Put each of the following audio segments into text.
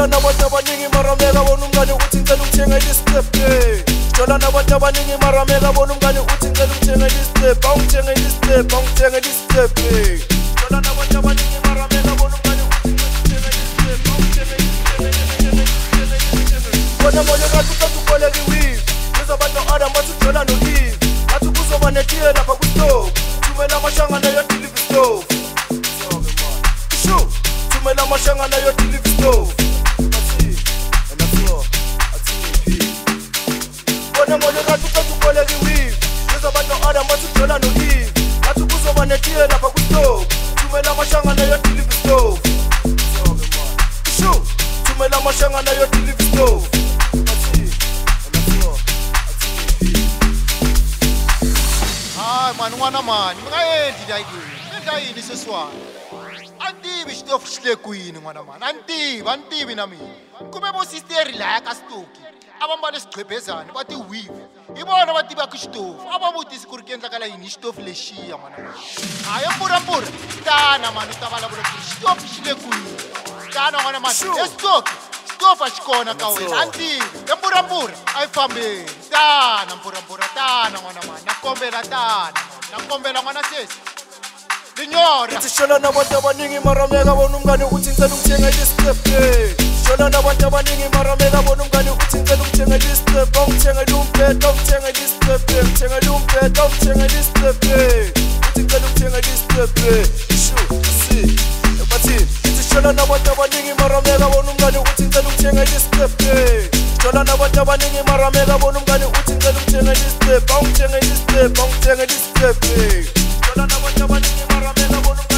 sithola nabantu abaningi marameka bona umngane uthi ngicela ukuthenga ilistep sithola nabantu abaningi marameka bona umngane uthi ngicela ukuthenga ilistep awungithenga ilistep awungithenga ilistep xitofu xi le kwini n'wana mani a ni tivi a ni tivi na mina kumbe vo sisteri laya ka stoki a va mbale swigqebhezana va ti-wive hi vona va tivaka xitofu a va vutisi ku ri ku endlakala yini? Hi xitofu lexiya n'wana mani hayi mpurampura tana mani u ta vulavula ku ri xitofu xi le kwini tana n'wana mani Sure. estoki xitofu a xi kona ka wena. A ni tivi empurampura a yi fambeni. Tana mpurampura tana n'wana mani na kombela tana na kombela n'wana sesi linyora. Ithi shona nabantu abaningi mara meka bona umngane uthi ngicela ungithengele iscript shona nabantu abaningi mara meka bona umngane uthi ngicela ungithengele iscript awungithengele umbheda awungithengele iscript ngithengele umbheda awungithengele iscript uthi ngicela ungithengele iscript shu si bathini ithi shona nabantu abaningi mara meka bona umngane uthi ngicela ungithengele iscript shona nabantu abaningi mara meka bona umngane uthi ngicela ungithengele iscript awungithengele iscript awungithengele iscript Yo la debo, yo voy a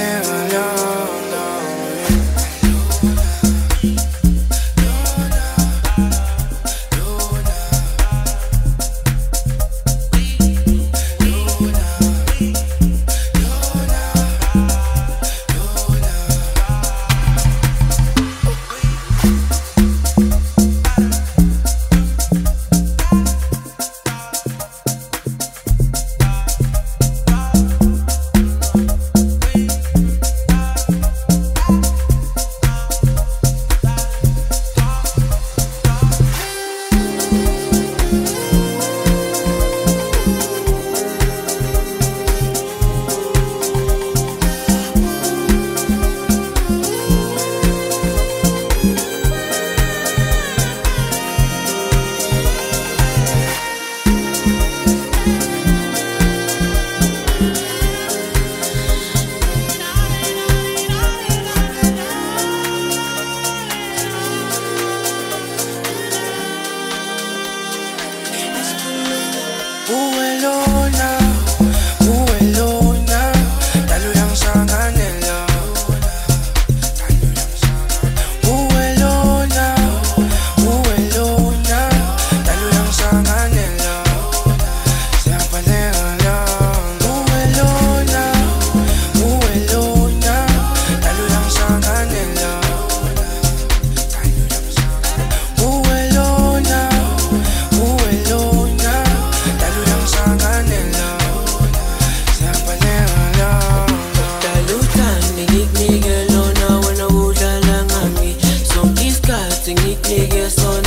there alone Niggas so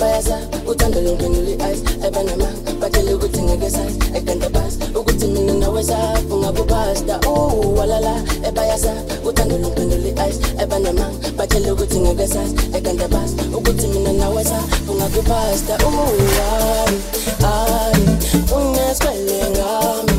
bayasa uthando lompenula i-ice ebanamanga bathele ukuthenga ngesayis ekantabas ukuthi mina nawe sapho ngabupasta uwalala ebayasa uthando lompenula i-ice ebanamanga bathele ukuthenga ngesayis ekantabas ukuthi mina nawe sapho ngakupasta uwali ayi unesibele ngami.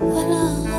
Voilà.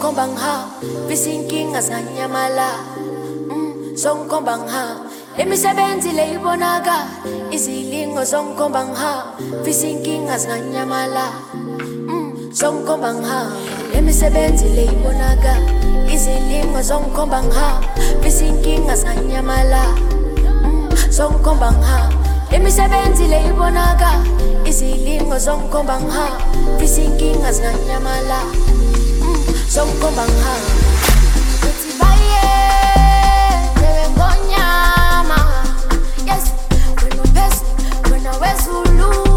Zongikhomba ngihamba fisa inkinga zinganyamala mm, zongikhomba ngihamba lemisebenzi le ibonaka izilimo zongikhomba ngihamba fisa inkinga zinganyamala mm, zongikhomba ngihamba lemisebenzi le ibonaka izilimo zongikhomba ngihamba fisa inkinga zinganyamala sowukhomba ngihamba uthi baye ewe ngonyama yes wena uphezulu wena wezulu